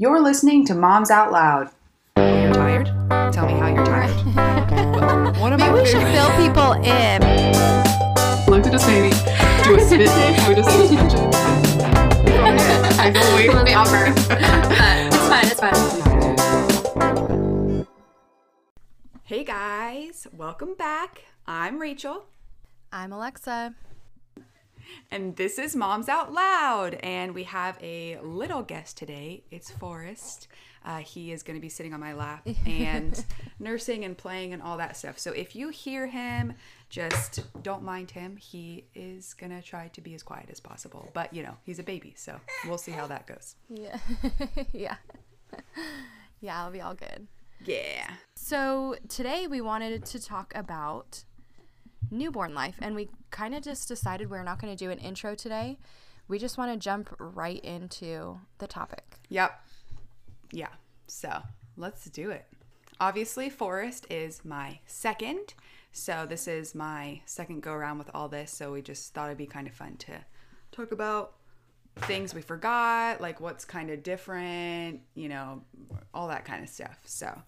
You're listening to Moms Out Loud. You're tired? Tell me how you're tired. One of Maybe my we should fill people in. Look at this baby. Do a spit take. Do a suspension. I can wait for the upper. It's fine. It's fine. Hey guys, welcome back. I'm Rachel, I'm Alexa. And this is Moms Out Loud. And we have a little guest today. It's Forrest. Uh, he is going to be sitting on my lap and nursing and playing and all that stuff. So if you hear him, just don't mind him. He is going to try to be as quiet as possible. But, you know, he's a baby, so we'll see how that goes. Yeah. yeah. Yeah, I'll be all good. Yeah. So today we wanted to talk about newborn life, and we kind of just decided we're not going to do an intro today. We just want to jump right into the topic. Yep. Yeah. So let's do it. Obviously, Forrest is my second. So this is my second go around with all this. So we just thought it'd be kind of fun to talk about things we forgot, like what's kind of different, you know, all that kind of stuff. So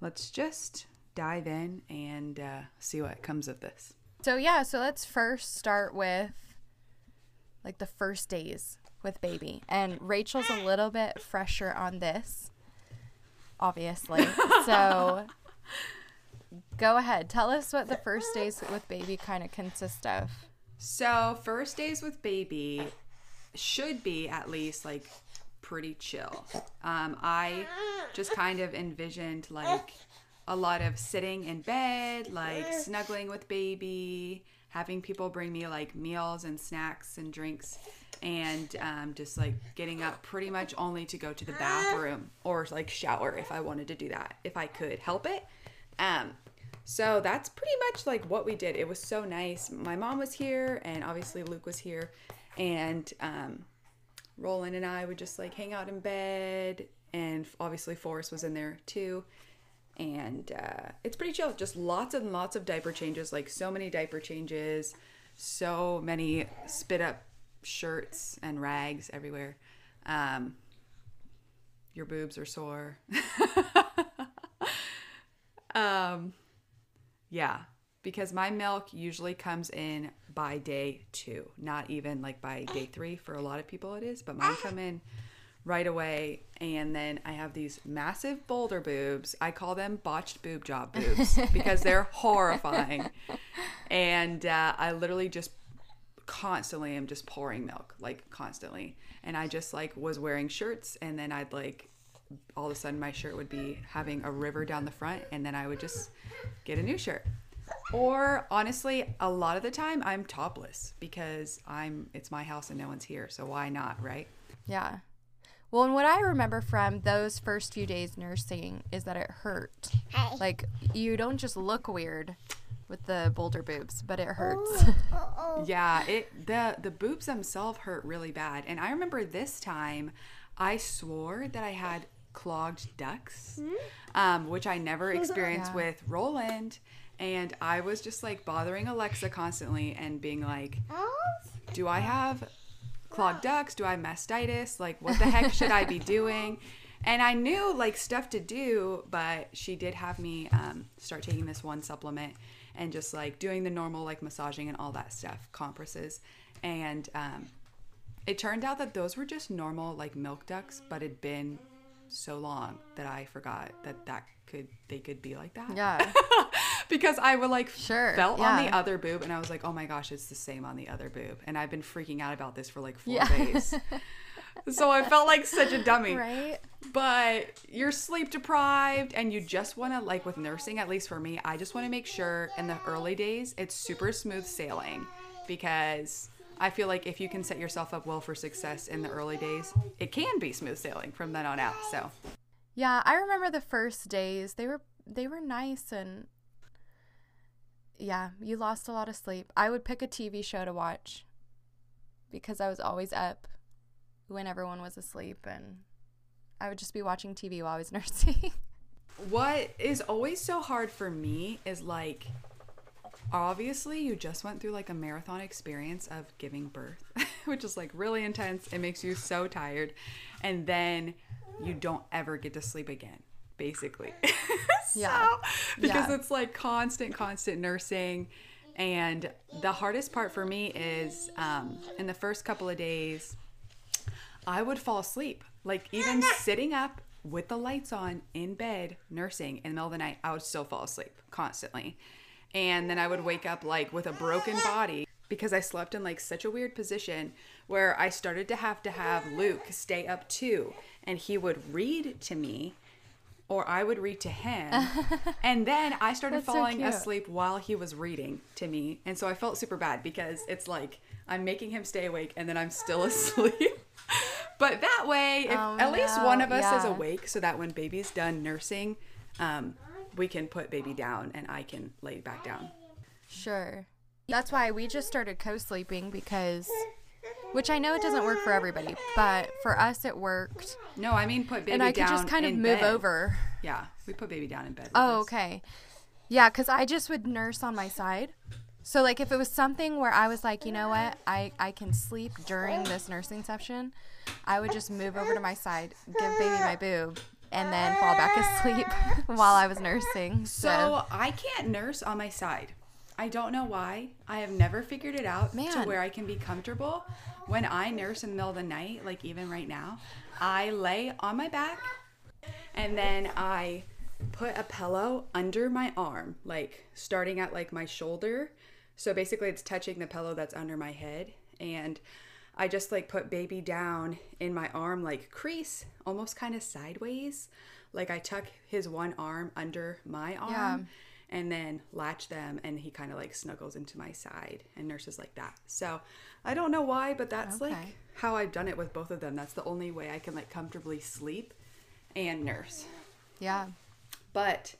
let's just dive in and uh, see what comes of this. So yeah, so let's first start with like the first days with baby. And Rachel's a little bit fresher on this, obviously. so go ahead. Tell us what the first days with baby kind of consist of. So, first days with baby should be at least like pretty chill. Um, I just kind of envisioned like a lot of sitting in bed, like snuggling with baby, having people bring me like meals and snacks and drinks, and um, just like getting up pretty much only to go to the bathroom or like shower if I wanted to do that, if I could help it. Um, so that's pretty much like what we did. It was so nice. My mom was here, and obviously Luke was here, and um, Roland and I would just like hang out in bed, and obviously Forrest was in there too. And uh, it's pretty chill. Just lots and lots of diaper changes, like so many diaper changes, so many spit up shirts and rags everywhere. Um, your boobs are sore. um, yeah, because my milk usually comes in by day two, not even like by day three. For a lot of people, it is, but mine come in right away. And then I have these massive boulder boobs. I call them botched boob job boobs because they're horrifying. And uh, I literally just constantly am just pouring milk, like constantly. And I just like was wearing shirts, and then I'd like all of a sudden my shirt would be having a river down the front, and then I would just get a new shirt. Or honestly, a lot of the time I'm topless because I'm it's my house and no one's here, so why not, right? Yeah. Well, and what I remember from those first few days nursing is that it hurt. Like you don't just look weird with the boulder boobs, but it hurts. Yeah, it the the boobs themselves hurt really bad. And I remember this time I swore that I had clogged ducts, um, which I never experienced Yeah. with Roland. And I was just like bothering Alexa constantly and being like, do I have clogged ducts? Do I have mastitis? Like, what the heck should I be doing? And I knew like stuff to do, but she did have me um, start taking this one supplement and just like doing the normal like massaging and all that stuff, compresses. And um, it turned out that those were just normal like milk ducts, but it'd been so long that I forgot that that could they could be like that yeah. because I would like Sure, felt on the other boob and I was like, oh my gosh, it's the same on the other boob. And I've been freaking out about this for like four Yeah. days. so I felt like such a dummy. Right? But you're sleep deprived and you just want to, like with nursing, at least for me, I just want to make sure in the early days it's super smooth sailing because I feel like if you can set yourself up well for success in the early days, it can be smooth sailing from then on out. So Yeah, I remember the first days. They were they were nice and yeah, you lost a lot of sleep. I would pick a TV show to watch because I was always up when everyone was asleep and I would just be watching TV while I was nursing. What is always so hard for me is like obviously you just went through like a marathon experience of giving birth, which is like really intense. It makes you so tired. And then you don't ever get to sleep again, basically. Yeah. so, because Yeah. it's like constant, constant nursing. And the hardest part for me is um, in the first couple of days, I would fall asleep. Like even sitting up with the lights on in bed, nursing in the middle of the night, I would still fall asleep constantly. And then I would wake up like with a broken body because I slept in like such a weird position where I started to have to have Luke stay up too. And he would read to me or I would read to him. and then I started so falling cute. asleep while he was reading to me. And so I felt super bad because it's like I'm making him stay awake and then I'm still asleep. but that way, if Oh, at least no. one of us is awake so that when baby's done nursing, um, we can put baby down and I can lay back down. Sure. That's why we just started co sleeping because, which I know it doesn't work for everybody, but for us it worked. No, I mean put baby down. and I down. could just kind of move bed. over. Yeah, we put baby down in bed. Oh, us. okay. Yeah, because I just would nurse on my side. So, like, if it was something where I was like, you know what, I, I can sleep during this nursing session, I would just move over to my side, give baby my boob, and then fall back asleep while I was nursing. So, So I can't nurse on my side. I don't know why. I have never figured it out to where I can be comfortable. When I nurse in the middle of the night, like even right now, I lay on my back and then I put a pillow under my arm, like starting at like my shoulder. So basically it's touching the pillow that's under my head and I just like put baby down in my arm like crease, almost kind of sideways. Like I tuck his one arm under my arm Yeah. And then latch them and he kind of like snuggles into my side and nurses like that. So I don't know why, but that's like how I've done it with both of them. That's the only way I can like comfortably sleep and nurse. yeah, But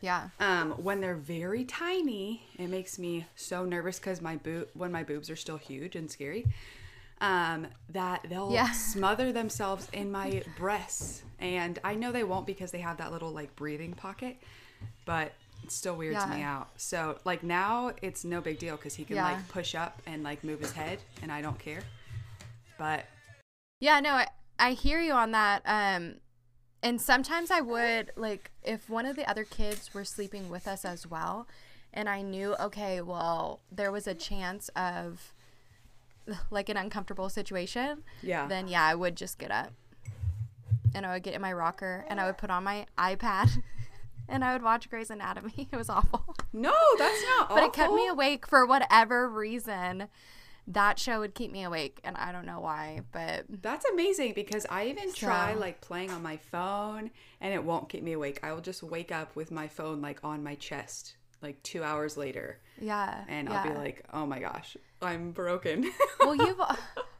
yeah. um, when they're very tiny, it makes me so nervous because my boob when my boobs are still huge and scary. Um, that they'll Yeah. smother themselves in my breasts, and I know they won't because they have that little like breathing pocket, but it still weirds me out. So like now it's no big deal because he can Yeah. like push up and like move his head, and I don't care. But Yeah, no, I, I hear you on that. Um, and sometimes I would like if one of the other kids were sleeping with us as well, and I knew okay, well, there was a chance of like an uncomfortable situation. Yeah. Then yeah, I would just get up, and I would get in my rocker, and I would put on my iPad, and I would watch Grey's Anatomy. It was awful, no, that's not. but it kept me awake for whatever reason. That show would keep me awake, and I don't know why, but That's amazing because I even try like playing on my phone and it won't keep me awake. I will just wake up with my phone like on my chest like two hours later yeah, and I'll be like, oh my gosh, I'm broken. well, you've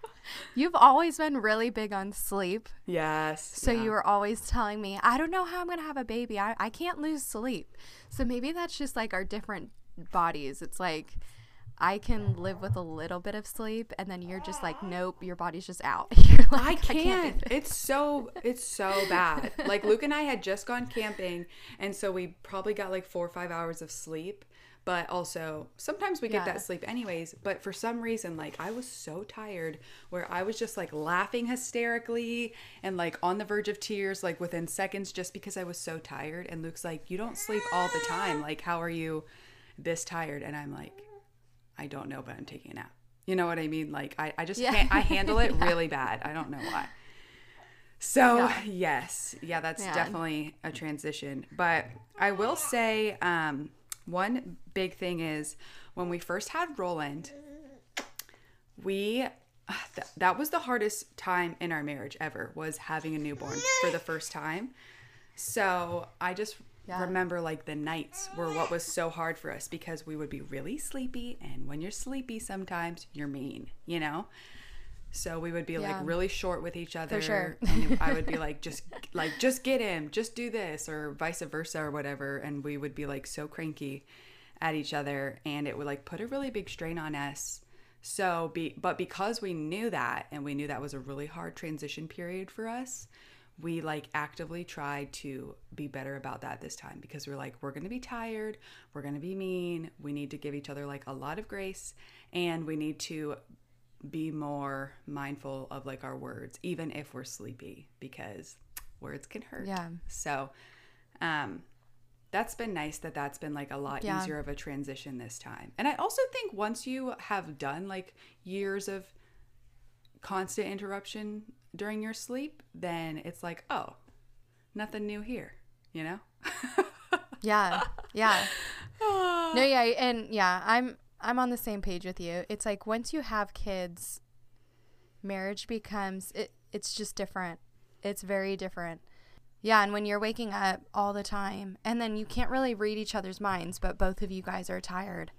you've always been really big on sleep, yes. so yeah. you were always telling me, I don't know how I'm gonna have a baby. I I can't lose sleep. So maybe that's just like our different bodies. It's like. I can live with a little bit of sleep, and then you're just like, nope, your body's just out. Like, I do can't. It's so it's so bad. Like Luke and I had just gone camping, and so we probably got like four or five hours of sleep. But also sometimes we get Yeah. that sleep anyways. But for some reason, like I was so tired, where I was just like laughing hysterically and like on the verge of tears, like within seconds, just because I was so tired. And Luke's like, "You don't sleep all the time. Like, how are you this tired?" And I'm like, "I don't know, but I'm taking a nap." You know what I mean? Like I, I just Yeah. can't. I handle it Yeah. really bad. I don't know why. So Yeah. yes, yeah, that's definitely a transition. But I will say, um, one big thing is when we first had Roland, we uh, th- that was the hardest time in our marriage ever was having a newborn for the first time. So I just Yeah. remember like the nights were what was so hard for us because we would be really sleepy, and when you're sleepy, sometimes you're mean, you know. So we would be Yeah. like really short with each other, sure. and I would be like, just like just get him, just do this, or vice versa, or whatever, and we would be like so cranky at each other, and it would like put a really big strain on us. So be but because we knew that, and we knew that was a really hard transition period for us, we like actively tried to be better about that this time because we're like we're going to be tired we're going to be mean we need to give each other like a lot of grace and we need to be more mindful of like our words even if we're sleepy because words can hurt. Yeah. So, um, that's been nice that that's been like a lot Yeah. easier of a transition this time. And I also think once you have done like years of constant interruption during your sleep, then it's like, oh, nothing new here, you know? Yeah. Yeah. No, yeah, and yeah, I'm I'm on the same page with you. It's like once you have kids, marriage becomes it it's just different. It's very different. Yeah, and when you're waking up all the time and then you can't really read each other's minds, but both of you guys are tired.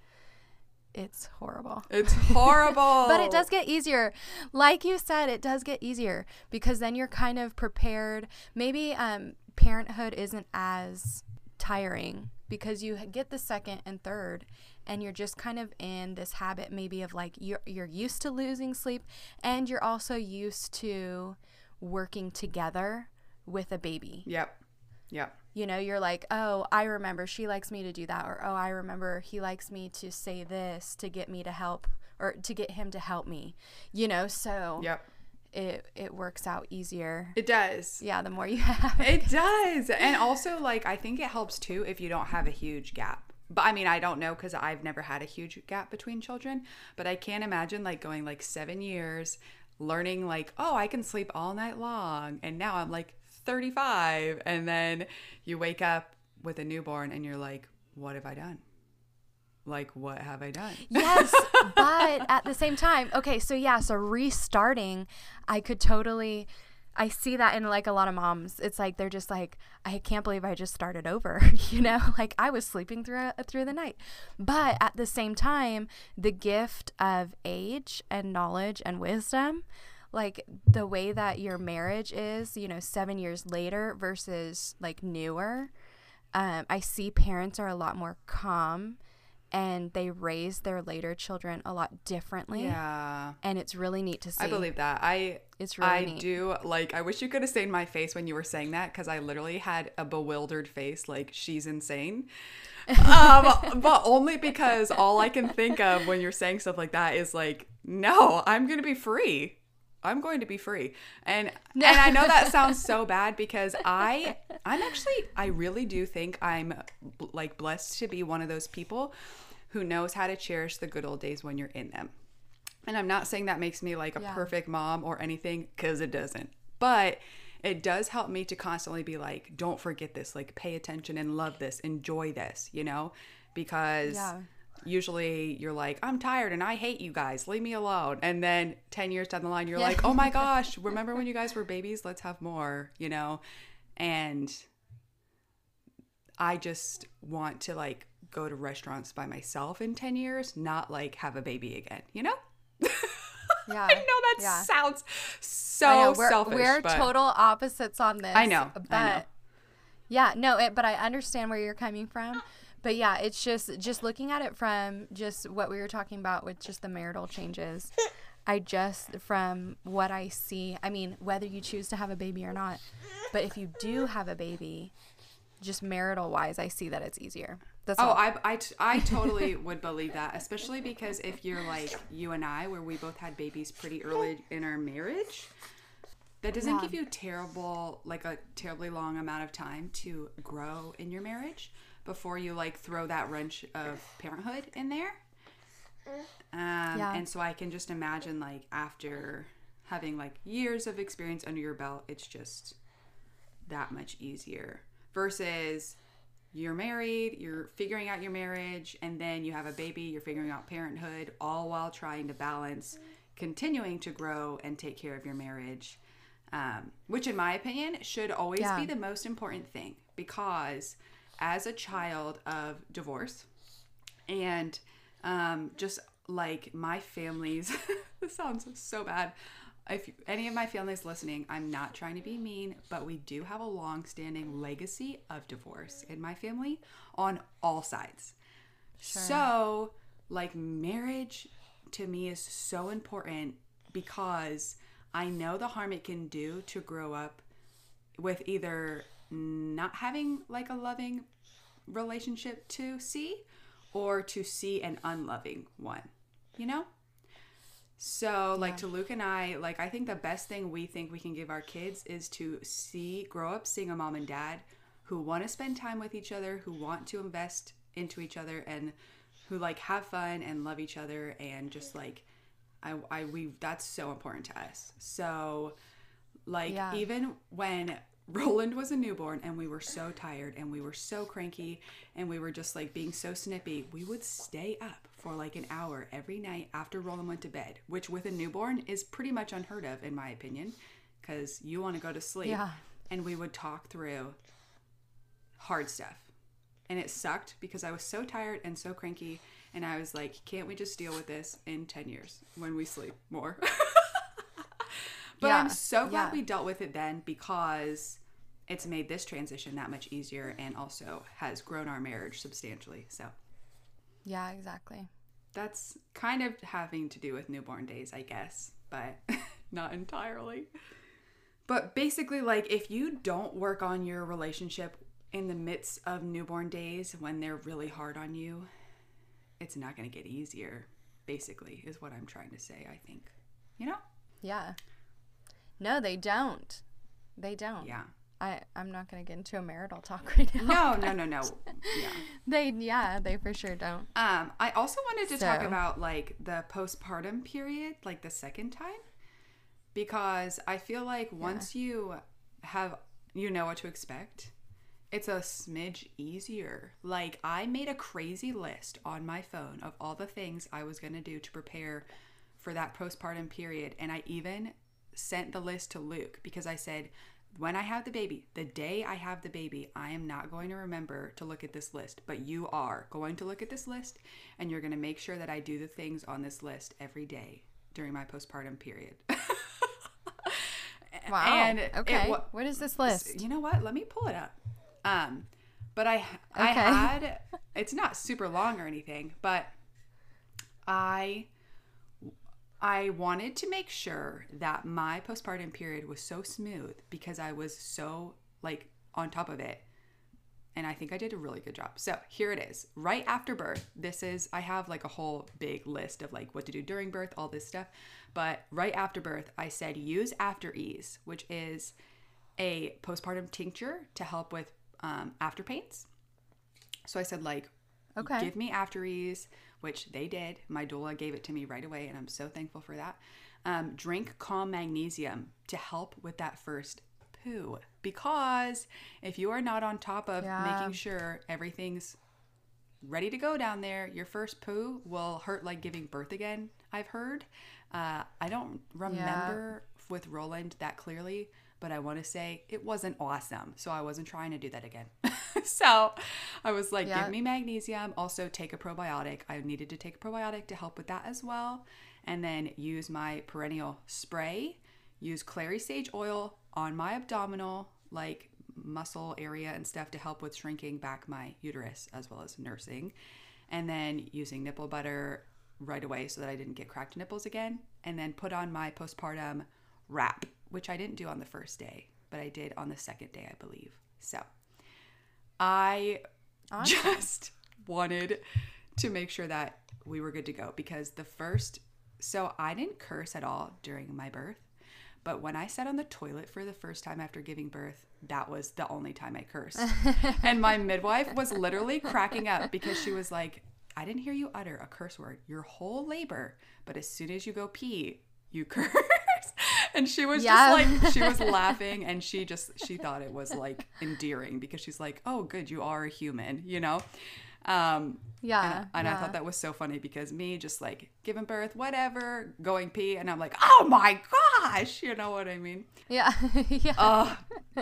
It's horrible. It's horrible. But it does get easier. Like you said, it does get easier because then you're kind of prepared. Maybe um, parenthood isn't as tiring because you get the second and third and you're just kind of in this habit maybe of like you're you're used to losing sleep and you're also used to working together with a baby. Yep. Yep. You know, you're like, "Oh, I remember she likes me to do that," or "Oh, I remember he likes me to say this to get me to help or to get him to help me." You know, so Yep. It it works out easier. It does. yeah, the more you have. It does. And also, like, I think it helps too if you don't have a huge gap. But I mean, I don't know because I've never had a huge gap between children. But I can't imagine like going like seven years, learning like, oh, I can sleep all night long. And now I'm like 35. And then you wake up with a newborn and you're like, what have I done? Like, what have I done? yes, but at the same time, okay, so yeah, so restarting, I could totally I see that in like a lot of moms. It's like they're just like, I can't believe I just started over, you know? Like I was sleeping through through the night. But at the same time, the gift of age and knowledge and wisdom, like the way that your marriage is, you know, 7 years later versus like newer, um, I see parents are a lot more calm and they raise their later children a lot differently. Yeah. And it's really neat to see. I believe that. I It's really I neat. do like I wish you could have seen my face when you were saying that cuz I literally had a bewildered face like she's insane. um, but only because all I can think of when you're saying stuff like that is like no, I'm going to be free. I'm going to be free. And and I know that sounds so bad because I I'm actually I really do think I'm like blessed to be one of those people who knows how to cherish the good old days when you're in them. And I'm not saying that makes me like a Yeah. perfect mom or anything cuz it doesn't. But it does help me to constantly be like don't forget this, like pay attention and love this, enjoy this, you know? Because Yeah. Usually you're like, I'm tired and I hate you guys. Leave me alone. And then 10 years down the line, you're Yeah. like, oh my gosh, remember when you guys were babies? Let's have more, you know? And I just want to like go to restaurants by myself in 10 years, not like have a baby again, you know? Yeah. I know that yeah. sounds so we're, selfish. we're but total opposites on this. I know, But I know. yeah, no, it, but I understand where you're coming from. But yeah, it's just just looking at it from just what we were talking about with just the marital changes. I just from what I see, I mean, whether you choose to have a baby or not, but if you do have a baby, just marital wise, I see that it's easier. That's Oh, all. I totally would believe that, especially because if you're like you and I, where we both had babies pretty early in our marriage, that doesn't Yeah. give you terrible, like a terribly long amount of time to grow in your marriage before you like throw that wrench of parenthood in there. Um, Yeah. And so I can just imagine like after having like years of experience under your belt, it's just that much easier versus you're married, you're figuring out your marriage, and then you have a baby, you're figuring out parenthood, all while trying to balance continuing to grow and take care of your marriage. Um, which, in my opinion, should always Yeah. be the most important thing because as a child of divorce, and um, just like my family's, this sounds so bad. If any of my family's listening, I'm not trying to be mean, but we do have a long-standing legacy of divorce in my family on all sides. So, like marriage to me is so important because I know the harm it can do to grow up with either not having like a loving relationship to see or to see an unloving one, you know? So, like to Luke and I, like I think the best thing we think we can give our kids is to see grow up seeing a mom and dad who want to spend time with each other, who want to invest into each other and who like have fun and love each other and just like I I we that's so important to us. So like Yeah. even when Roland was a newborn and we were so tired and we were so cranky and we were just like being so snippy, we would stay up for like an hour every night after Roland went to bed, which with a newborn is pretty much unheard of in my opinion because you want to go to sleep. Yeah. And we would talk through hard stuff. And it sucked because I was so tired and so cranky and I was like, can't we just deal with this in 10 years when we sleep more? But I'm so glad yeah. we dealt with it then because it's made this transition that much easier and also has grown our marriage substantially. So Yeah, exactly. that's kind of having to do with newborn days, I guess, but not entirely. But basically, like, if you don't work on your relationship in the midst of newborn days when they're really hard on you, it's not going to get easier, basically, is what I'm trying to say, I think. You know? Yeah. No, they don't. They don't. Yeah. I I'm not gonna get into a marital talk right now. No, no, no, no. Yeah. They yeah, they for sure don't. Um, I also wanted to talk about like the postpartum period, like the second time, because I feel like once you have, you know what to expect, it's a smidge easier. Like I made a crazy list on my phone of all the things I was gonna do to prepare for that postpartum period, and I even sent the list to Luke because I said. When I have the baby, the day I have the baby, I am not going to remember to look at this list, but you are going to look at this list and you're going to make sure that I do the things on this list every day during my postpartum period. Wow. And it okay. wa- what is this list? you know what? Let me pull it up. Um, but I I had it's not super long or anything, but I I wanted to make sure that my postpartum period was so smooth because I was so like on top of it. And I think I did a really good job. So here it is. Right after birth, this is, I have like a whole big list of like what to do during birth, all this stuff. But right after birth, I said use After Ease, which is a postpartum tincture to help with um, after pains. So I said, like, Okay. give me after ease, which they did. My doula gave it to me right away, and I'm so thankful for that. Um, drink calm magnesium to help with that first poo. Because if you are not on top of Yeah. making sure everything's ready to go down there, your first poo will hurt like giving birth again, I've heard. Uh, I don't remember with Roland that clearly, but I want to say it wasn't awesome. So I wasn't trying to do that again. so I was like, Yeah. give me magnesium, also take a probiotic. I needed to take a probiotic to help with that as well. And then use my perineal spray, use clary sage oil on my abdominal, like muscle area and stuff to help with shrinking back my uterus as well as nursing. And then using nipple butter right away so that I didn't get cracked nipples again. And then put on my postpartum wrap, which I didn't do on the first day, but I did on the second day, I believe. So I just wanted to make sure that we were good to go because the first, so I didn't curse at all during my birth. But when I sat on the toilet for the first time after giving birth, that was the only time I cursed. and my midwife was literally cracking up because she was like, I didn't hear you utter a curse word your whole labor, but as soon as you go pee, you curse. And she was Yeah. just like, she was laughing and she just, she thought it was like endearing because she's like, oh, good, you are a human, you know? Um, Yeah. and, and I thought that was so funny because me just like giving birth, whatever, going pee, and I'm like, oh my gosh, you know what I mean? Yeah. yeah. Uh,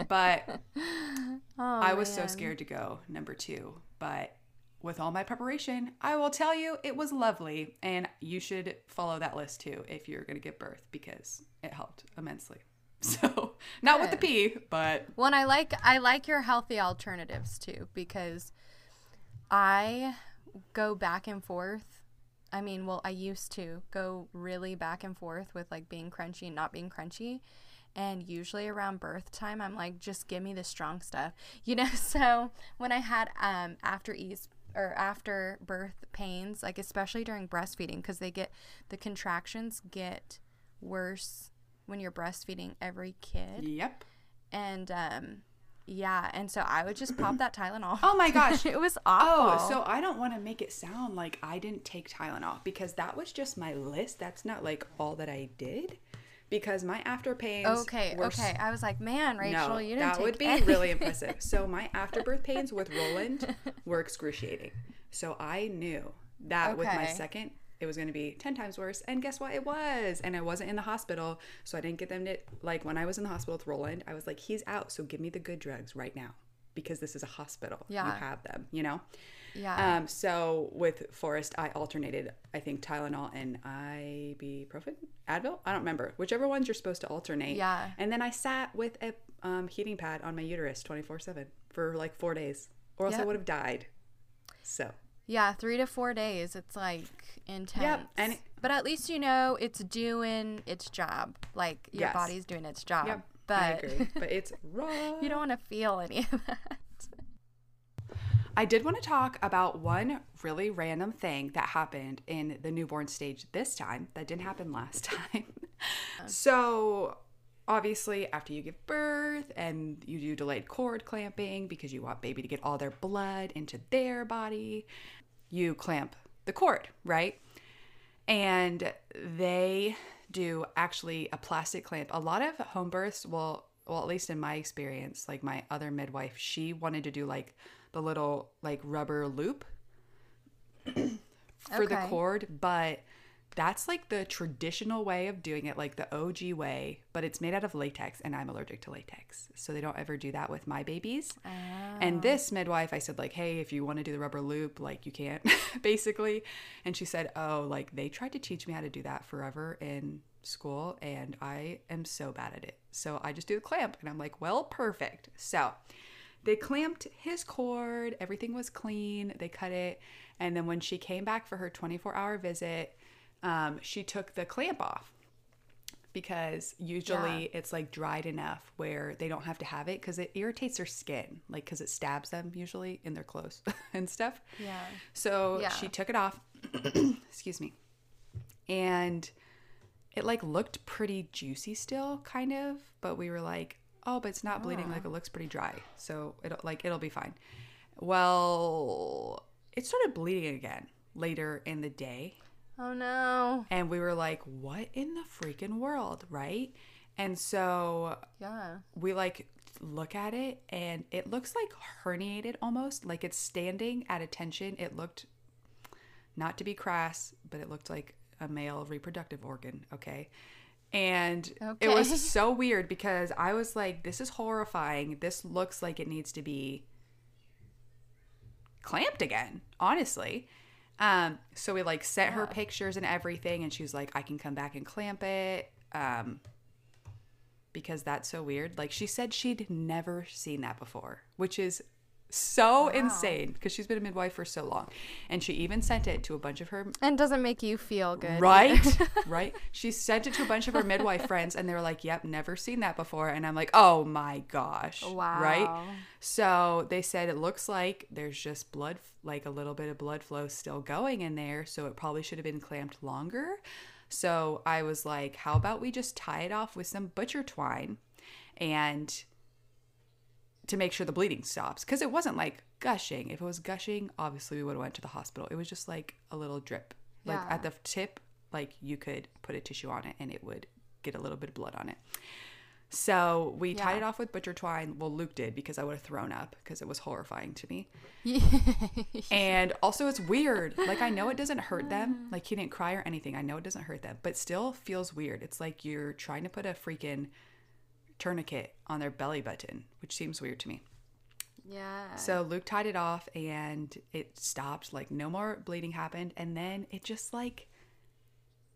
but oh, I was so scared to go number two. But with all my preparation, I will tell you it was lovely. And you should follow that list too if you're going to give birth because it helped immensely. So, not with the Good. pee, but One I like I like your healthy alternatives too because I go back and forth. I mean, well, I used to go really back and forth with like being crunchy and not being crunchy. And usually around birth time, I'm like, just give me the strong stuff, you know. So when I had um after ease or after birth pains, like especially during breastfeeding, because they get the contractions get worse when you're breastfeeding every kid. Yep. And um, yeah, and so I would just pop that Tylenol. Oh my gosh. it was awful. Oh, so I don't want to make it sound like I didn't take Tylenol because that was just my list. That's not like all that I did. Because my after pains. okay, were okay. I was like, man, Rachel, no, you didn't that would be anything." really impressive. So my afterbirth pains with Roland were excruciating. So I knew that with my second, it was going to be 10 times worse. And guess what? It was. And I wasn't in the hospital. So I didn't get them to, like, when I was in the hospital with Roland, I was like, he's out. So give me the good drugs right now because this is a hospital. Yeah, You have them, you know? Yeah. Um, so with Forrest, I alternated, I think, Tylenol and ibuprofen, Advil. I don't remember. Whichever ones you're supposed to alternate. Yeah. And then I sat with a um, heating pad on my uterus 24 7 for like four days, or else I would have died. So, Yeah, three to four days. It's like intense. and it- but at least you know it's doing its job. Like your Yes. body's doing its job. yep, but I agree. But it's raw. you don't want to feel any of that. I did want to talk about one really random thing that happened in the newborn stage this time that didn't happen last time. Uh. so, obviously, after you give birth and you do delayed cord clamping because you want baby to get all their blood into their body, you clamp the cord, right? And they do actually a plastic clamp. A lot of home births will, well, at least in my experience, like my other midwife, she wanted to do like the little like rubber loop for the cord, but that's like the traditional way of doing it, like the OG way, but it's made out of latex and I'm allergic to latex. So they don't ever do that with my babies. And oh. this midwife, I said, like, hey, if you want to do the rubber loop, like you can't, basically. And she said, oh, like they tried to teach me how to do that forever in school and I am so bad at it. So I just do the clamp. And I'm like, well, perfect. So they clamped his cord, everything was clean, they cut it. And then when she came back for her 24 hour visit, um, she took the clamp off because usually it's like dried enough where they don't have to have it because it irritates their skin, like because it stabs them usually in their clothes and stuff. Yeah. So Yeah. she took it off. Excuse me. And it like looked pretty juicy still, kind of, but we were like, oh, but it's not bleeding. Like oh. it looks pretty dry. So it'll like it'll be fine. Well, it started bleeding again later in the day. Oh no. And we were like, what in the freaking world, right? And so Yeah. we like look at it and it looks like herniated almost like it's standing at attention it looked not to be crass but it looked like a male reproductive organ okay and it was so weird because i was like this is horrifying. This looks like it needs to be clamped again honestly. Um so we like sent her pictures and everything and she was like i can come back and clamp it um because that's so weird. Like she said she'd never seen that before, which is so insane because she's been a midwife for so long. And she even sent it to a bunch of her And doesn't make you feel good. right? Right? She sent it to a bunch of her midwife friends and they were like yep never seen that before. And i'm like oh my gosh. Wow. Right so they said it looks like there's just blood like a little bit of blood flow still going in there so it probably should have been clamped longer. So i was like how about we just tie it off with some butcher twine and to make sure the bleeding stops because it wasn't like gushing. If it was gushing obviously we would have went to the hospital. It was just like a little drip. Like Yeah. at the tip like you could put a tissue on it and it would get a little bit of blood on it. So we tied it off with butcher twine. Well luke did because i would have thrown up because it was horrifying to me. And also it's weird. Like i know it doesn't hurt them. Like he didn't cry or anything. I know it doesn't hurt them but still feels weird. It's like you're trying to put a freaking tourniquet on their belly button which seems weird to me yeah. so Luke tied it off and it stopped. Like no more bleeding happened. And then it just like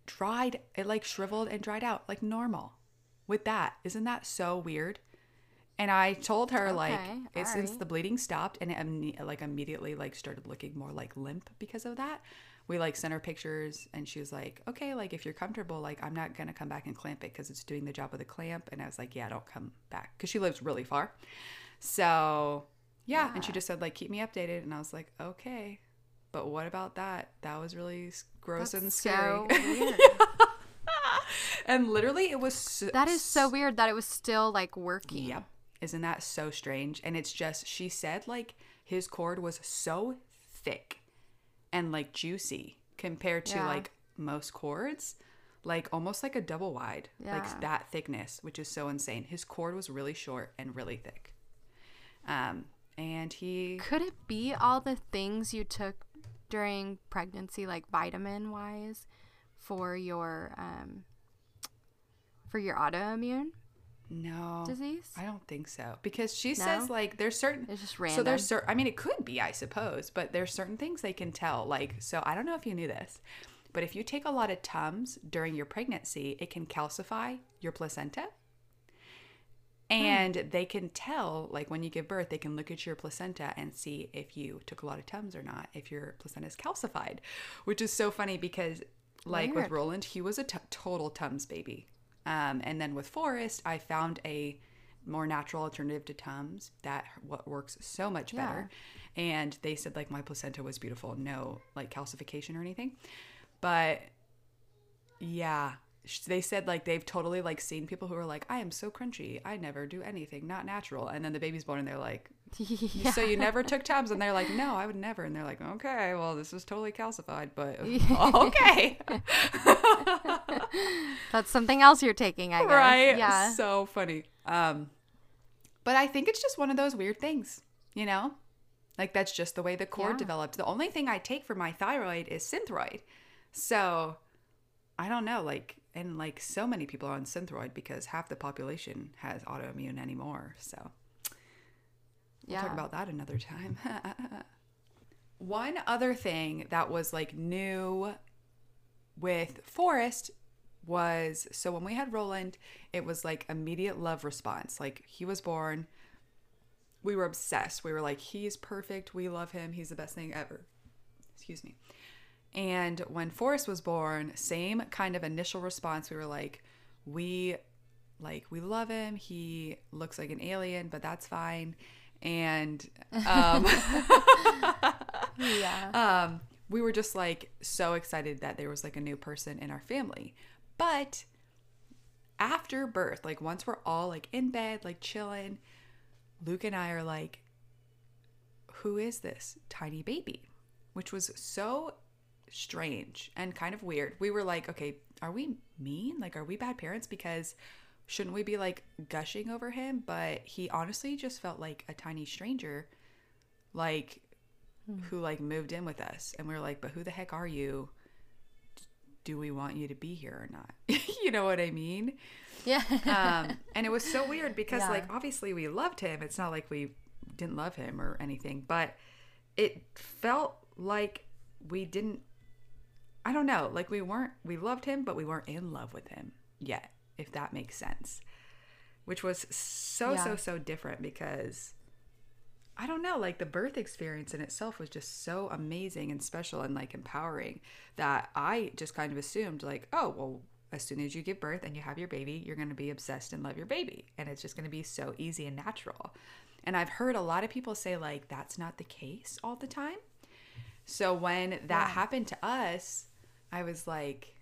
dried. It like shriveled and dried out like normal with that. Isn't that so weird? And I told her like Okay, it since the bleeding stopped and it like immediately like started looking more like limp because of that. We like sent her pictures and she was like, okay, like if you're comfortable, like I'm not gonna come back and clamp it because it's doing the job of the clamp. And I was like, yeah, don't come back because she lives really far. So yeah, and she just said like keep me updated, and I was like okay. But what about that? That was really gross and scary. so and literally, it was so, That is so weird that it was still like working. Yep. Isn't that so strange? And it's just, she said like his cord was so thick and like juicy compared to Yeah. like most cords, like almost like a double wide, Yeah. like that thickness, which is so insane. His cord was really short and really thick. Um, and he, Could it be all the things you took during pregnancy, like vitamin wise, for your um for your autoimmune no, disease? I don't think so because she says like there's certain It's just random. So there's certain. I mean, it could be, I suppose, but there's certain things they can tell. Like, so I don't know if you knew this, but if you take a lot of tums during your pregnancy, it can calcify your placenta. Hmm. And they can tell, like when you give birth, they can look at your placenta and see if you took a lot of tums or not, if your placenta is calcified, which is so funny because, like with Roland, he was a t- total tums baby. Um, and then with Forrest, I found a more natural alternative to Tums that what works so much Yeah. better. And they said like my placenta was beautiful, no like calcification or anything. But yeah, they said like they've totally like seen people who are like, I am so crunchy, I never do anything, not natural. And then the baby's born and they're like, yeah. so you never took tabs, And they're like, no, I would never. And they're like, okay, well this is totally calcified, but okay. That's something else you're taking, I guess. right Yeah. so funny um but i think it's just one of those weird things you know like that's just the way the cord Yeah. developed the only thing i take for my thyroid is synthroid so i don't know like and like so many people are on synthroid because half the population has autoimmune anymore so We'll talk about that another time. One other thing that was like new with Forrest was so when we had Roland, it was like immediate love response. Like he was born, we were obsessed. We were like, he's perfect. We love him. He's the best thing ever. Excuse me. And when Forrest was born, same kind of initial response. We were like, we like we love him. He looks like an alien, but that's fine. And um, yeah. um, we were just like so excited that there was like a new person in our family. But after birth, like once we're all like in bed, like chilling, Luke and I are like, who is this tiny baby? Which was so strange and kind of weird. We were like, okay, are we mean? Like, are we bad parents? Because shouldn't we be like gushing over him? But he honestly just felt like a tiny stranger, like who like moved in with us. And we were like, but who the heck are you? Do we want you to be here or not? you know what I mean? yeah. um, and it was so weird because Yeah. like obviously we loved him it's not like we didn't love him or anything but it felt like we didn't i don't know like we weren't we loved him but we weren't in love with him yet if that makes sense which was so so Yeah. so different because I don't know, like the birth experience in itself was just so amazing and special and like empowering that I just kind of assumed, like, oh, well, as soon as you give birth and you have your baby, you're going to be obsessed and love your baby. And it's just going to be so easy and natural. And I've heard a lot of people say, like, that's not the case all the time. So when that happened to us, I was like,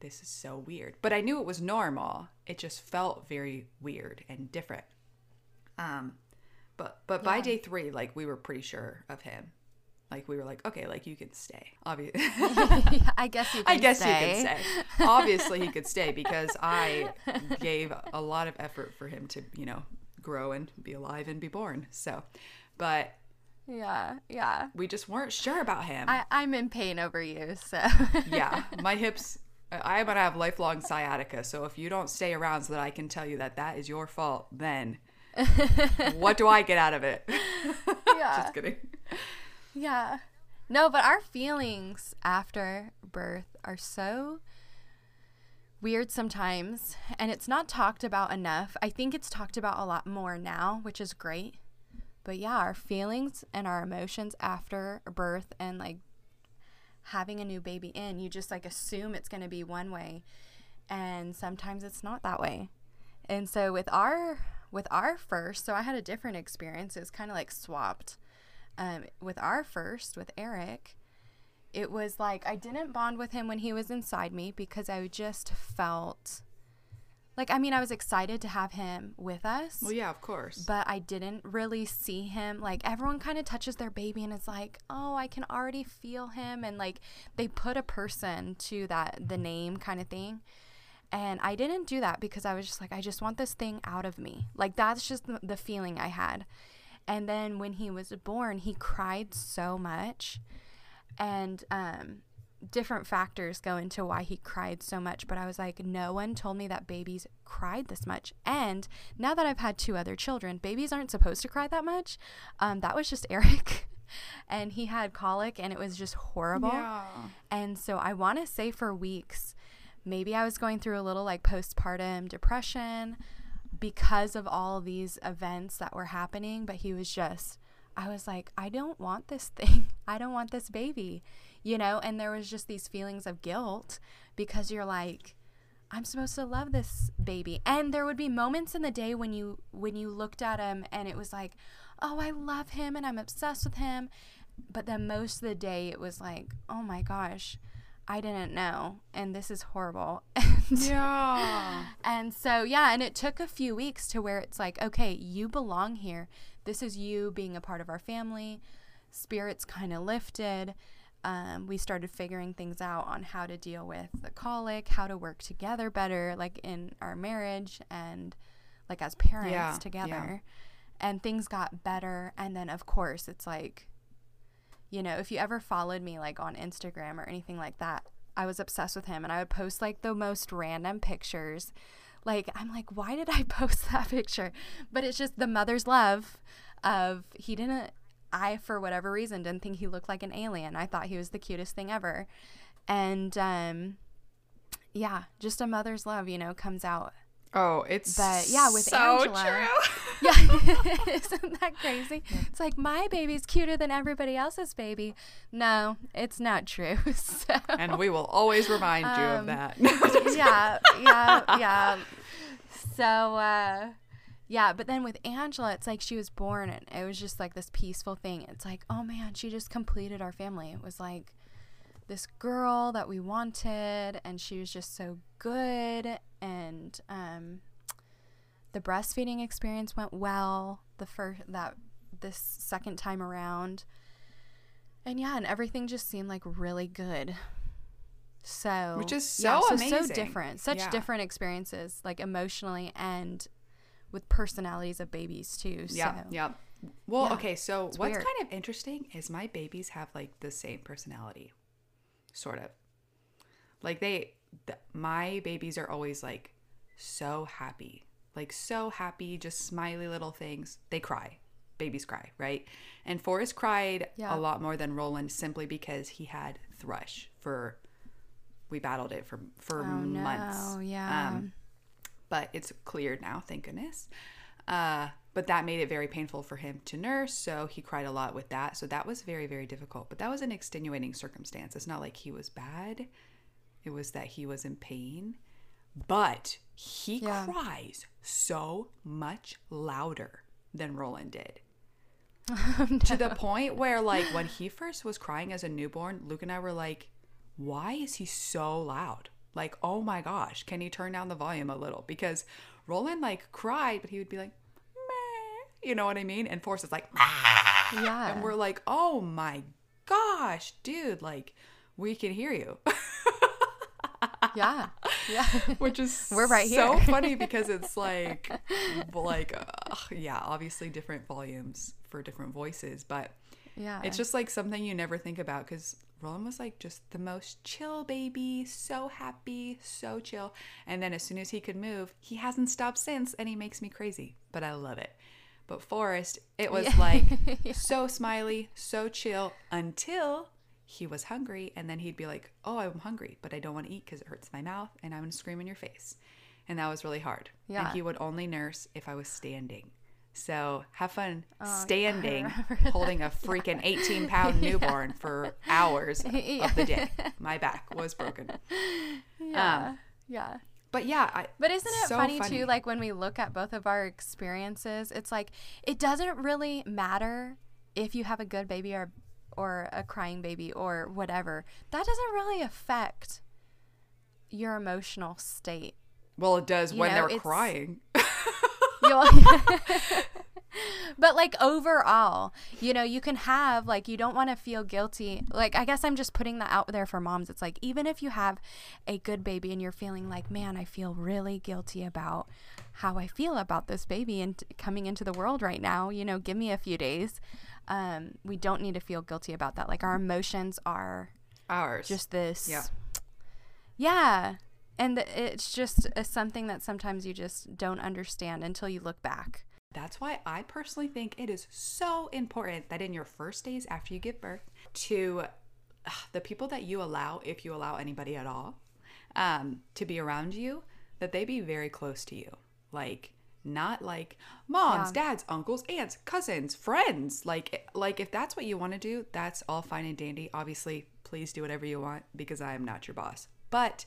this is so weird. But I knew it was normal. It just felt very weird and different. Um, but but by day three, like we were pretty sure of him. Like we were like, okay, like you can stay. Obviously, I guess you can I guess stay. he could stay. Obviously, he could stay because I gave a lot of effort for him to, you know, grow and be alive and be born. So, but Yeah, yeah. we just weren't sure about him. I, I'm in pain over you, so. yeah, my hips. I'm gonna have lifelong sciatica. So if you don't stay around so that I can tell you that that is your fault, then what do I get out of it? yeah. Just kidding. Yeah. No, but our feelings after birth are so weird sometimes, and it's not talked about enough. I think it's talked about a lot more now, which is great. But yeah, our feelings and our emotions after birth and like having a new baby in, you just like assume it's going to be one way, and sometimes it's not that way. And so with our with our first, so I had a different experience. It was kind of like swapped. um, with our first, with Eric, it was like I didn't bond with him when he was inside me because I just felt like, I mean, I was excited to have him with us. Well, yeah, of course. But I didn't really see him. Like, everyone kind of touches their baby and it's like, oh, I can already feel him. And like, they put a person to that, the name kind of thing. And I didn't do that because I was just like, I just want this thing out of me. Like, that's just the, the feeling I had. And then when he was born, he cried so much. And um, different factors go into why he cried so much. But I was like, no one told me that babies cried this much. And now that I've had two other children, babies aren't supposed to cry that much. Um, that was just Eric. and he had colic and it was just horrible. Yeah. And so I want to say for weeks, maybe I was going through a little like postpartum depression because of all these events that were happening. But he was just, I was like, I don't want this thing. I don't want this baby, you know? And there was just these feelings of guilt because you're like, I'm supposed to love this baby. And there would be moments in the day when you when you looked at him and it was like, "Oh, I love him and I'm obsessed with him." But then most of the day it was like, "Oh my gosh, I didn't know and this is horrible." And Yeah. and so, yeah, and it took a few weeks to where it's like, okay, you belong here. This is you being a part of our family. Spirits kind of lifted. Um, we started figuring things out on how to deal with the colic, how to work together better, like in our marriage and like as parents Yeah, together. yeah. And things got better. And then, of course, it's like, you know, if you ever followed me like on Instagram or anything like that, I was obsessed with him and I would post like the most random pictures. Like, I'm like, why did I post that picture? But it's just the mother's love of he didn't, I, for whatever reason, didn't think he looked like an alien. I thought he was the cutest thing ever. And, um, yeah, just a mother's love, you know, comes out. Oh, it's But, yeah, with so Angela- true. Yeah, isn't that crazy? It's like my baby's cuter than everybody else's baby. No, it's not true. So and we will always remind you of Um, that. yeah, yeah, yeah. So, uh, yeah, but then with Angela, it's like she was born and it was just like this peaceful thing. It's like, oh man, she just completed our family. It was like this girl that we wanted, and she was just so good. And um, the breastfeeding experience went well. The first that this second time around, and yeah, and everything just seemed like really good. So, Which is yeah, so so different, such Yeah. different experiences, like emotionally and with personalities of babies too. Yeah, so. yeah. Well, Yeah, okay, so what's weird. kind of interesting is my babies have like the same personality, sort of. Like they, th- my babies are always like so happy, like so happy, just smiley little things. They cry. Babies cry, right? And Forrest cried Yeah. a lot more than Roland simply because he had thrush for. We battled it for for Oh months. no, yeah. Um, but it's cleared now, thank goodness. Uh, but that made it very painful for him to nurse, so he cried a lot with that. So that was very, very difficult. But that was an extenuating circumstance. It's not like he was bad; it was that he was in pain. But he Yeah. cries so much louder than Roland did. Oh, To the point where, like, when he first was crying as a newborn, Luke and I were like, why is he so loud? Like, oh my gosh, can he turn down the volume a little? Because Roland, like, cried, but he would be like, Meh. you know what I mean? And Forrest is like, "Meh." yeah. and we're like, oh my gosh, dude, like, we can hear you. yeah, yeah. which is We're right here so funny because it's like like uh, yeah obviously different volumes for different voices but yeah. it's just like something you never think about because Roland was like just the most chill baby so happy so chill. And then as soon as he could move he hasn't stopped since and he makes me crazy but I love it. But Forrest it was Yeah. like so smiley so chill until he was hungry and then he'd be like oh i'm hungry but i don't want to eat because it hurts my mouth and i'm going to scream in your face. And that was really hard. And Yeah. he would only nurse if i was standing so have fun Oh, standing holding a freaking 18 pound newborn for hours of the day my back was broken yeah. um, yeah. but yeah I, But isn't it so funny, too? Like when we look at both of our experiences, it's like it doesn't really matter if you have a good baby or or a crying baby or whatever, that doesn't really affect your emotional state. Well, it does You when know, they're crying. You'll- but like overall, you know, you can have like you don't want to feel guilty. Like I guess I'm just putting that out there for moms. It's like even if you have a good baby and you're feeling like, man, I feel really guilty about how I feel about this baby and coming into the world right now. You know, give me a few days. Um, we don't need to feel guilty about that. Like our emotions are Ours. just this Yeah. yeah and it's just uh something that sometimes you just don't understand until you look back That's why I personally think it is so important that in your first days after you give birth, to ugh, the people that you allow, if you allow anybody at all, um, to be around you, that they be very close to you. Like, not like moms, dads, uncles, aunts, cousins, friends. Like, like if that's what you want to do, that's all fine and dandy. Obviously, please do whatever you want because I am not your boss. But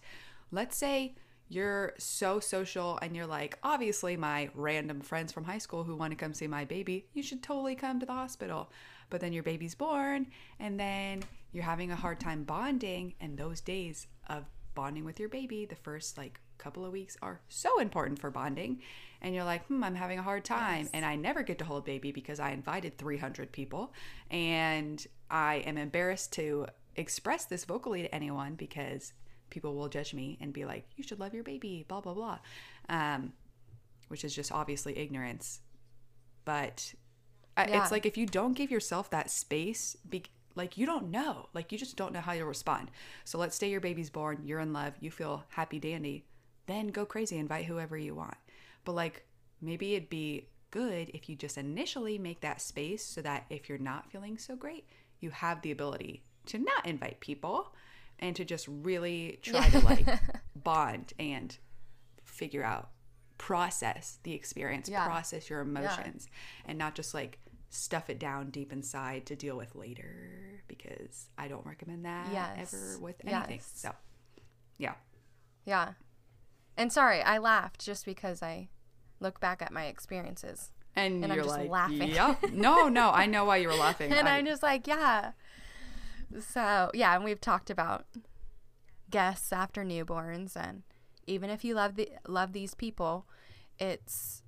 let's say you're so social and you're like, obviously, my random friends from high school who want to come see my baby, you should totally come to the hospital. But then your baby's born, and then you're having a hard time bonding, and those days of bonding with your baby, the first like couple of weeks are so important for bonding. And you're like, hmm, I'm having a hard time. And I never get to hold baby because I invited 300 people. And I am embarrassed to express this vocally to anyone because people will judge me and be like, you should love your baby, blah, blah, blah. Um, which is just obviously ignorance. But I it's like if you don't give yourself that space, be- like you don't know, like you just don't know how you'll respond. So let's say your baby's born, you're in love, you feel happy dandy, then go crazy, invite whoever you want. But like maybe it'd be good if you just initially make that space so that if you're not feeling so great, you have the ability to not invite people and to just really try to like bond and figure out process the experience Yeah. process your emotions and not just like stuff it down deep inside to deal with later because i don't recommend that Yes. ever with anything Yes. so yeah yeah and sorry i laughed just because i look back at my experiences and, And I'm just like laughing. yep no no i know why you were laughing and I- i'm just like yeah so yeah and we've talked about guests after newborns and even if you love the love these people it's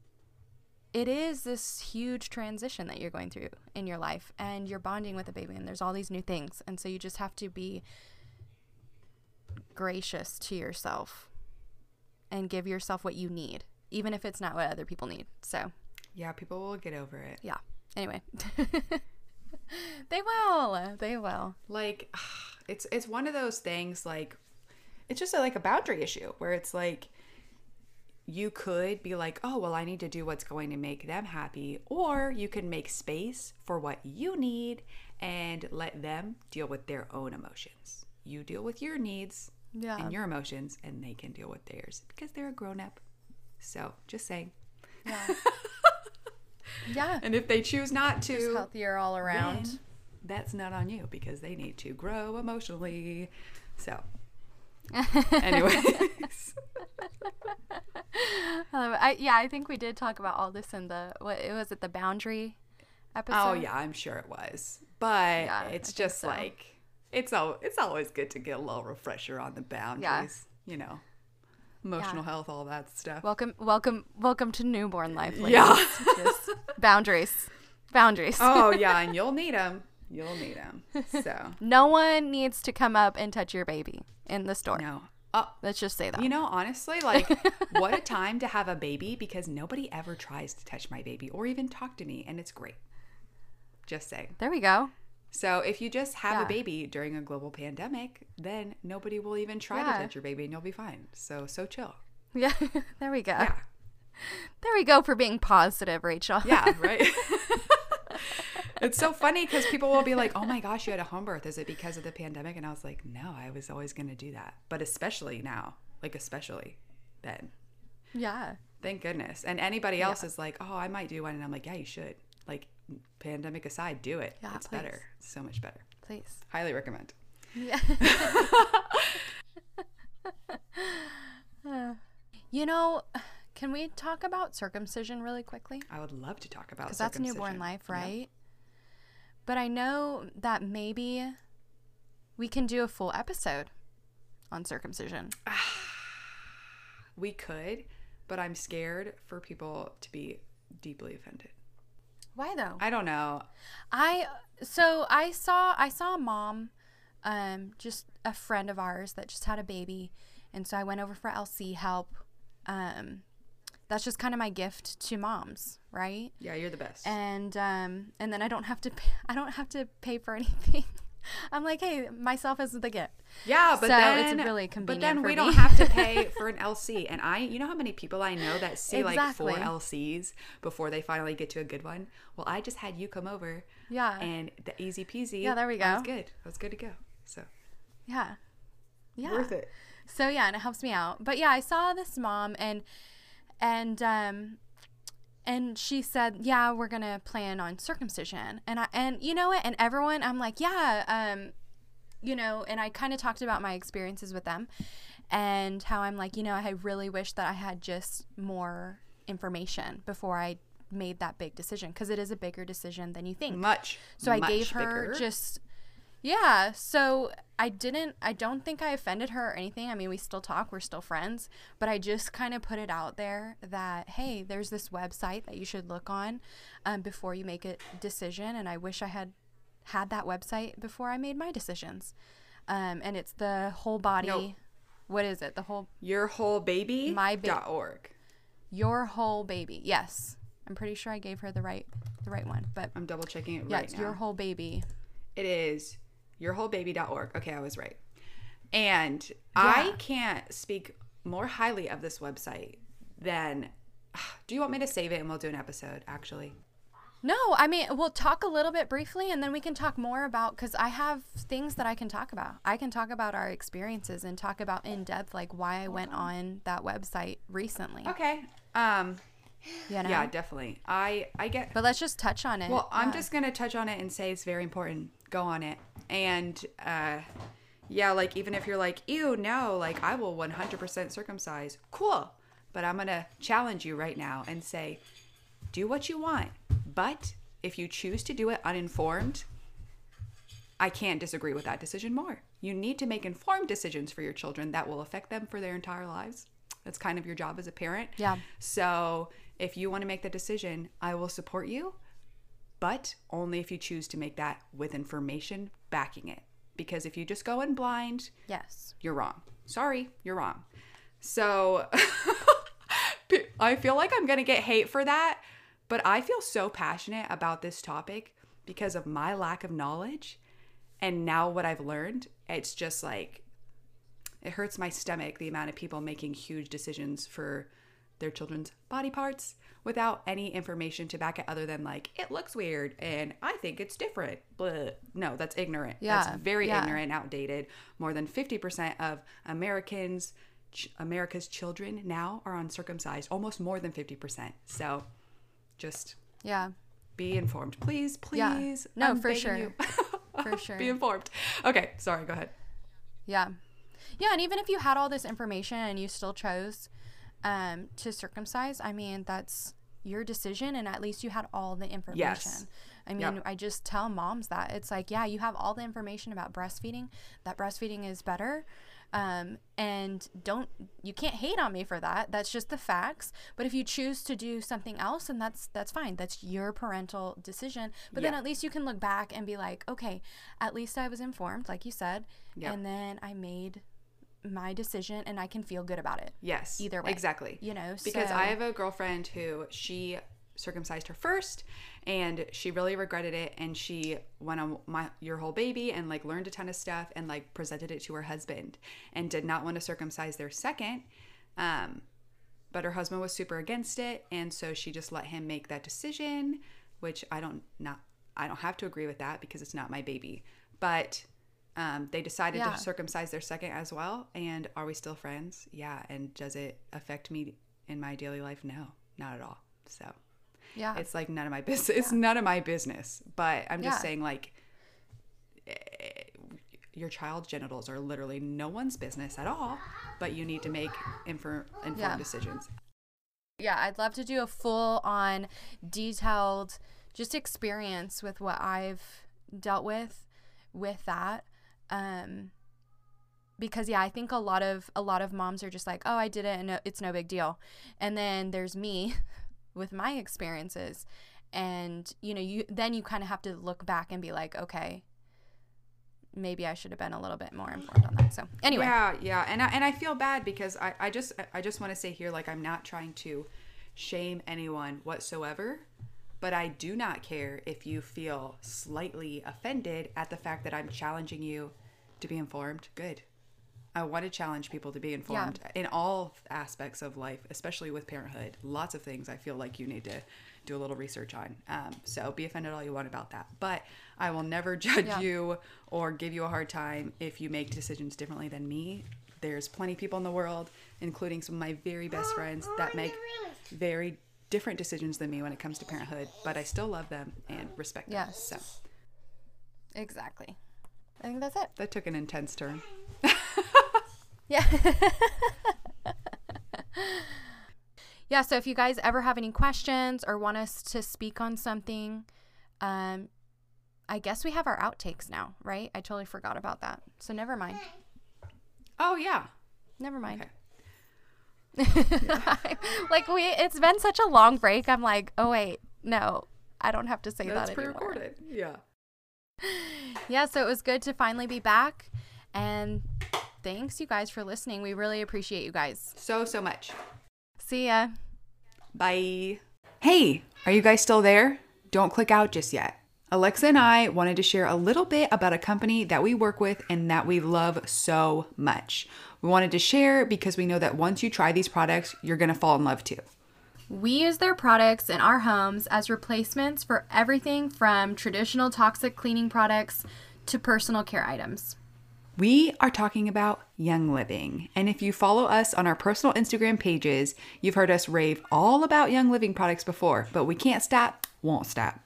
it is this huge transition that you're going through in your life and you're bonding with a baby and there's all these new things and so you just have to be gracious to yourself and give yourself what you need even if it's not what other people need so. Yeah people will get over it. Yeah. Anyway they will. They will. Like it's it's one of those things like it's just a, like a boundary issue where it's like you could be like oh well i need to do what's going to make them happy or you can make space for what you need and let them deal with their own emotions. You deal with your needs Yeah. and your emotions and they can deal with theirs because they're a grown-up. So just saying. Yeah and if they choose not to, just healthier all around that's not on you because they need to grow emotionally. So, anyways, Um, I, yeah, I think we did talk about all this in the what it was it the boundary episode. oh yeah, I'm sure it was, but Yeah, it's think just so. like it's al- it's always good to get a little refresher on the boundaries. You know, emotional health, all that stuff. Welcome, welcome, welcome to newborn life. Ladies. Yeah. Just boundaries, boundaries. oh yeah, and you'll need them. You'll need them. So No one needs to come up and touch your baby in the store. no. Uh, Let's just say that. You know, honestly, like, what a time to have a baby because nobody ever tries to touch my baby or even talk to me, and it's great. Just say. there we go. So, if you just have Yeah. a baby during a global pandemic, then nobody will even try Yeah. to touch your baby and you'll be fine. So, so chill. Yeah, there we go. Yeah. There we go for being positive, Rachel. Yeah, right? it's so funny because people will be like, oh my gosh, you had a home birth. Is it because of the pandemic? And I was like, no, I was always going to do that. But especially now, like, especially then. yeah. Thank goodness. And anybody else is like, oh, I might do one. And I'm like, yeah, you should. Like, pandemic aside, do it. Yeah, it's please. better. It's so much better. Please. Highly recommend. Yeah. you know, can we talk about circumcision really quickly? I would love to talk about Because that's newborn life, Yeah. right? but I know that maybe we can do a full episode on circumcision. We could, but I'm scared for people to be deeply offended. Why though? I don't know. I so I saw I saw a mom, um, just a friend of ours that just had a baby, and so I went over for LC help. Um, that's just kind of my gift to moms, right? Yeah, you're the best. And um, and then I don't have to pay, I don't have to pay for anything. I'm like, hey, myself is the gift. Yeah, but So it's then really But then we me. don't have to pay for an LC. And I, you know how many people I know that see like four LCs before they finally get to a good one. Well, I just had you come over, Yeah. and the easy peasy. Yeah, there we I was good. Was good to go. So Yeah. Yeah. worth it. So yeah, and it helps me out. But yeah, I saw this mom and and um and she said, "Yeah, we're going to plan on circumcision." And I and you know what? And everyone I'm like, "Yeah, um you know, and I kind of talked about my experiences with them and how I'm like, you know, I really wish that I had just more information before I made that big decision because it is a bigger decision than you think. Much. So I gave her bigger. just yeah, so I didn't I don't think I offended her or anything. I mean, we still talk, we're still friends, but I just kind of put it out there that hey, there's this website that you should look on um, before you make a decision and I wish I had had that website before I made my decisions. Um, and it's the whole body Nope. what is it? The whole your whole baby. My ba- dot org. your whole baby. Yes. I'm pretty sure I gave her the right the right one, but I'm double checking it yeah, right it's now. your whole baby. It is yourwholebaby.org. Okay, I was right. And I can't speak more highly of this website than. Do you want me to save it and we'll do an episode, actually? No, I mean, we'll talk a little bit briefly and then we can talk more about because I have things that I can talk about. I can talk about our experiences and talk about in depth, like why I went on that website recently. Okay. Um, You know? yeah, definitely. I I get But let's just touch on it. Well, I'm Yeah. just gonna touch on it and say it's very important. Go on it, and uh, yeah, like even if you're like, ew, no, like I will 100% circumcise. Cool, but I'm gonna challenge you right now and say, do what you want, but if you choose to do it uninformed, I can't disagree with that decision more. You need to make informed decisions for your children that will affect them for their entire lives. That's kind of your job as a parent. Yeah. So if you want to make the decision, I will support you, but only if you choose to make that with information backing it. Because if you just go in blind, yes. you're wrong. Sorry, you're wrong. So I feel like I'm going to get hate for that, but I feel so passionate about this topic because of my lack of knowledge and now what I've learned. It's just like it hurts my stomach the amount of people making huge decisions for their children's body parts without any information to back it other than like it looks weird and I think it's different. But No, that's ignorant. Yeah, That's very yeah. ignorant outdated. More than 50% of Americans ch- America's children now are uncircumcised, almost more than 50%. So just Yeah. be informed. Please, please. Yeah. No, I'm for sure. For sure. be informed. Okay, sorry, go ahead. Yeah. Yeah, and even if you had all this information and you still chose um, to circumcise, I mean, that's your decision, and at least you had all the information. Yes. I mean, Yep. I just tell moms that it's like, yeah, you have all the information about breastfeeding, that breastfeeding is better. Um, and don't you can't hate on me for that. That's just the facts. But if you choose to do something else, and that's that's fine. That's your parental decision. But then at least you can look back and be like, okay, at least I was informed, like you said, Yep. and then I made my decision, and I can feel good about it. Yes. Either way. Exactly. You know, Because so- I have a girlfriend who she circumcised her first and she really regretted it and she went on my your whole baby and like learned a ton of stuff and like presented it to her husband and did not want to circumcise their second um but her husband was super against it and so she just let him make that decision which I don't not I don't have to agree with that because it's not my baby but um, they decided Yeah. to circumcise their second as well. And are we still friends? Yeah. And does it affect me in my daily life? No not at all. So yeah, it's like none of my business it's none of my business. But i'm just Yeah. saying like eh, your child's genitals are literally no one's business at all. But you need to make infor- informed Yeah. decisions. Yeah, I'd love to do a full on detailed just experience with what I've dealt with with that. Um, because yeah, I think a lot of a lot of moms are just like, oh, I did it and it's no big deal. And then there's me with my experiences, and you know, you then you kind of have to look back and be like, okay, maybe I should have been a little bit more informed on that. So anyway, Yeah, yeah, and I, and I feel bad because I, I just I just want to say here like I'm not trying to shame anyone whatsoever, but I do not care if you feel slightly offended at the fact that I'm challenging you to be informed. Good. I want to challenge people to be informed in all aspects of life, especially with parenthood. Lots of things I feel like you need to do a little research on. Um, so be offended all you want about that. But I will never judge Yeah. you or give you a hard time if you make decisions differently than me. There's plenty of people in the world, including some of my very best friends, that make very different decisions than me when it comes to parenthood, but I still love them and respect them. Yes. So exactly. I think that's it. that took an intense turn. Yeah. yeah, so if you guys ever have any questions or want us to speak on something, um I guess we have our outtakes now, right? I totally forgot about that. So never mind. Oh yeah. Never mind. Okay. like we it's been such a long break. I'm like, "Oh wait, no. I don't have to say That's that anymore." pre-recorded. Yeah. Yeah, so it was good to finally be back and thanks you guys for listening. We really appreciate you guys. So so much. See ya. Bye. Hey, are you guys still there? Don't click out just yet. Alexa and I wanted to share a little bit about a company that we work with and that we love so much. We wanted to share because we know that once you try these products, you're going to fall in love too. We use their products in our homes as replacements for everything from traditional toxic cleaning products to personal care items. We are talking about Young Living. And if you follow us on our personal Instagram pages, you've heard us rave all about Young Living products before, but we can't stop, won't stop.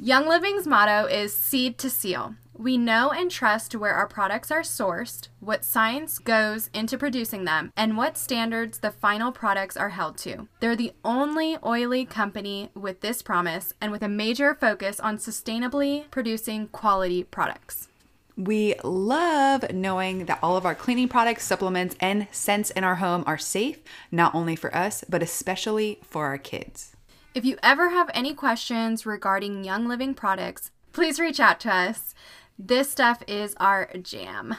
Young Living's motto is seed to seal. We know and trust where our products are sourced, what science goes into producing them, and what standards the final products are held to. They're the only oily company with this promise and with a major focus on sustainably producing quality products. We love knowing that all of our cleaning products, supplements, and scents in our home are safe, not only for us, but especially for our kids. If you ever have any questions regarding Young Living products, please reach out to us. This stuff is our jam.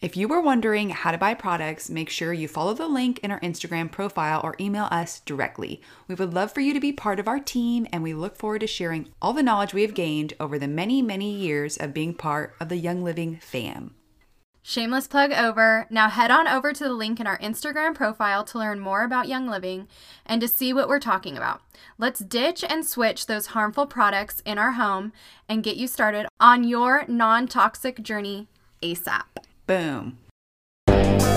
If you were wondering how to buy products, make sure you follow the link in our Instagram profile or email us directly. We would love for you to be part of our team, and we look forward to sharing all the knowledge we have gained over the many, many years of being part of the Young Living fam. Shameless plug over. Now head on over to the link in our Instagram profile to learn more about Young Living and to see what we're talking about. Let's ditch and switch those harmful products in our home and get you started on your non toxic journey ASAP. Boom.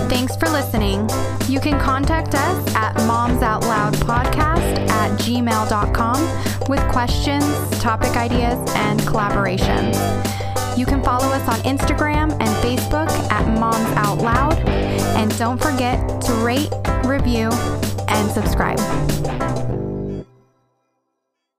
Thanks for listening. You can contact us at momsoutloudpodcast at gmail.com with questions, topic ideas, and collaborations. You can follow us on Instagram and Facebook at Moms Out Loud. And don't forget to rate, review, and subscribe.